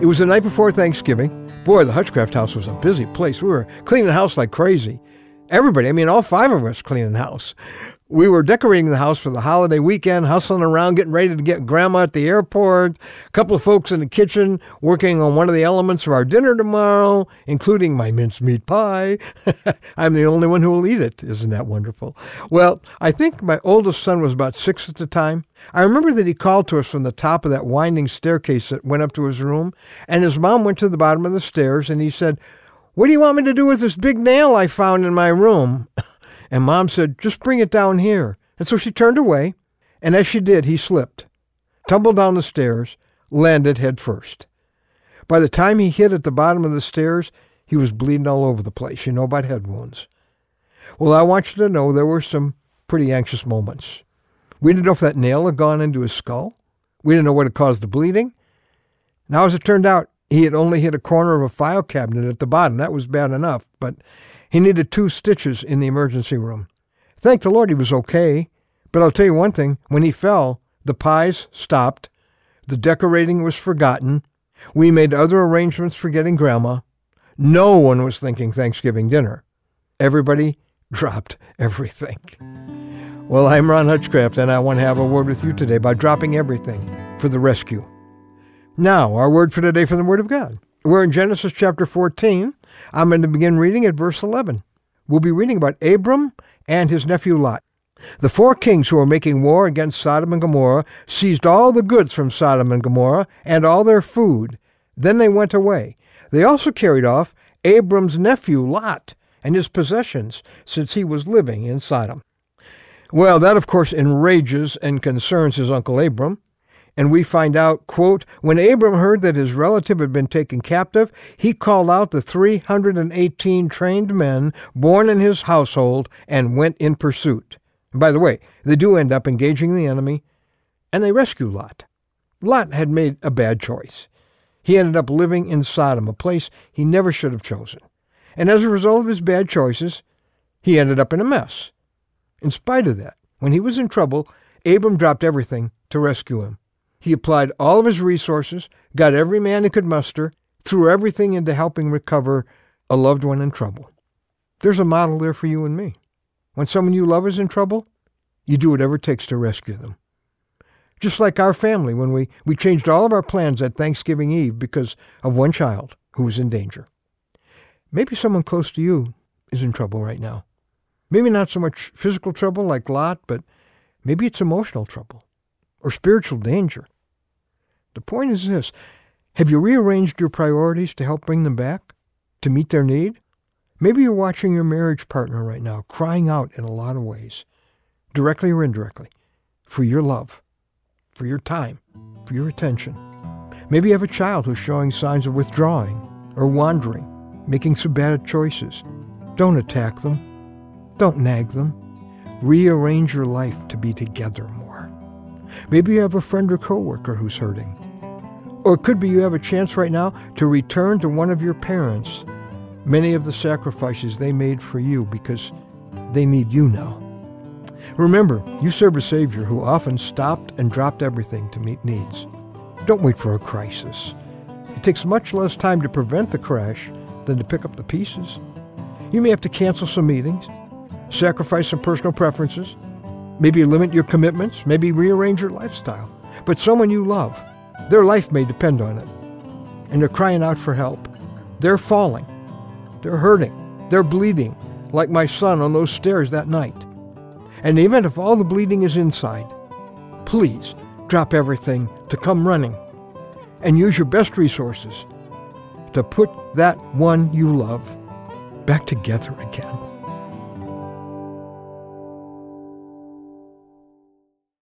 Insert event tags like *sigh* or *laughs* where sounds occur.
It was the night before Thanksgiving. Boy, the Hutchcraft house was a busy place. We were cleaning the house like crazy. Everybody, I mean, all five of us cleaning house. We were decorating the house for the holiday weekend, hustling around, getting ready to get grandma at the airport. A couple of folks in the kitchen working on one of the elements of our dinner tomorrow, including my mincemeat pie. *laughs* I'm the only one who will eat it. Isn't that wonderful? Well, I think my oldest son was about six at the time. I remember that he called to us from the top of that winding staircase that went up to his room, and his mom went to the bottom of the stairs and he said, What do you want me to do with this big nail I found in my room? *laughs* And Mom said, Just bring it down here. And so she turned away, and as she did, he slipped, tumbled down the stairs, landed head first. By the time he hit at the bottom of the stairs, he was bleeding all over the place. You know about head wounds. Well, I want you to know there were some pretty anxious moments. We didn't know if that nail had gone into his skull. We didn't know what had caused the bleeding. Now, as it turned out, he had only hit a corner of a file cabinet at the bottom. That was bad enough, but he needed two stitches in the emergency room. Thank the Lord he was okay. But I'll tell you one thing when he fell, the pies stopped, the decorating was forgotten, we made other arrangements for getting Grandma. No one was thinking Thanksgiving dinner. Everybody *laughs* dropped everything. Well, I'm Ron Hutchcraft, and I want to have a word with you today by dropping everything for the rescue. Now, our word for today from the Word of God. We're in Genesis chapter 14, I'm going to begin reading at verse 11. We'll be reading about Abram and his nephew Lot. The four kings who were making war against Sodom and Gomorrah seized all the goods from Sodom and Gomorrah and all their food. Then they went away. They also carried off Abram's nephew Lot and his possessions, since he was living in Sodom. Well, that of course enrages and concerns his uncle Abram. And we find out, quote, when Abram heard that his relative had been taken captive, he called out the 318 trained men born in his household and went in pursuit. And by the way, they do end up engaging the enemy, and they rescue Lot. Lot had made a bad choice. He ended up living in Sodom, a place he never should have chosen. And as a result of his bad choices, he ended up in a mess. In spite of that, when he was in trouble, Abram dropped everything to rescue him. He applied all of his resources, got every man he could muster, threw everything into helping recover a loved one in trouble. There's a model there for you and me. When someone you love is in trouble, you do whatever it takes to rescue them. Just like our family when we, we changed all of our plans at Thanksgiving Eve because of one child who was in danger. Maybe someone close to you is in trouble right now. Maybe not so much physical trouble like Lot, but maybe it's emotional trouble or spiritual danger. The point is this have you rearranged your priorities to help bring them back, to meet their need? Maybe you're watching your marriage partner right now crying out in a lot of ways, directly or indirectly, for your love, for your time, for your attention. Maybe you have a child who's showing signs of withdrawing or wandering, making some bad choices. Don't attack them. Don't nag them. Rearrange your life to be together more. Maybe you have a friend or coworker who's hurting. Or it could be you have a chance right now to return to one of your parents many of the sacrifices they made for you because they need you now. Remember, you serve a Savior who often stopped and dropped everything to meet needs. Don't wait for a crisis. It takes much less time to prevent the crash than to pick up the pieces. You may have to cancel some meetings, sacrifice some personal preferences, Maybe limit your commitments, maybe rearrange your lifestyle. But someone you love, their life may depend on it. And they're crying out for help. They're falling. They're hurting. They're bleeding, like my son on those stairs that night. And even if all the bleeding is inside, please drop everything to come running and use your best resources to put that one you love back together again.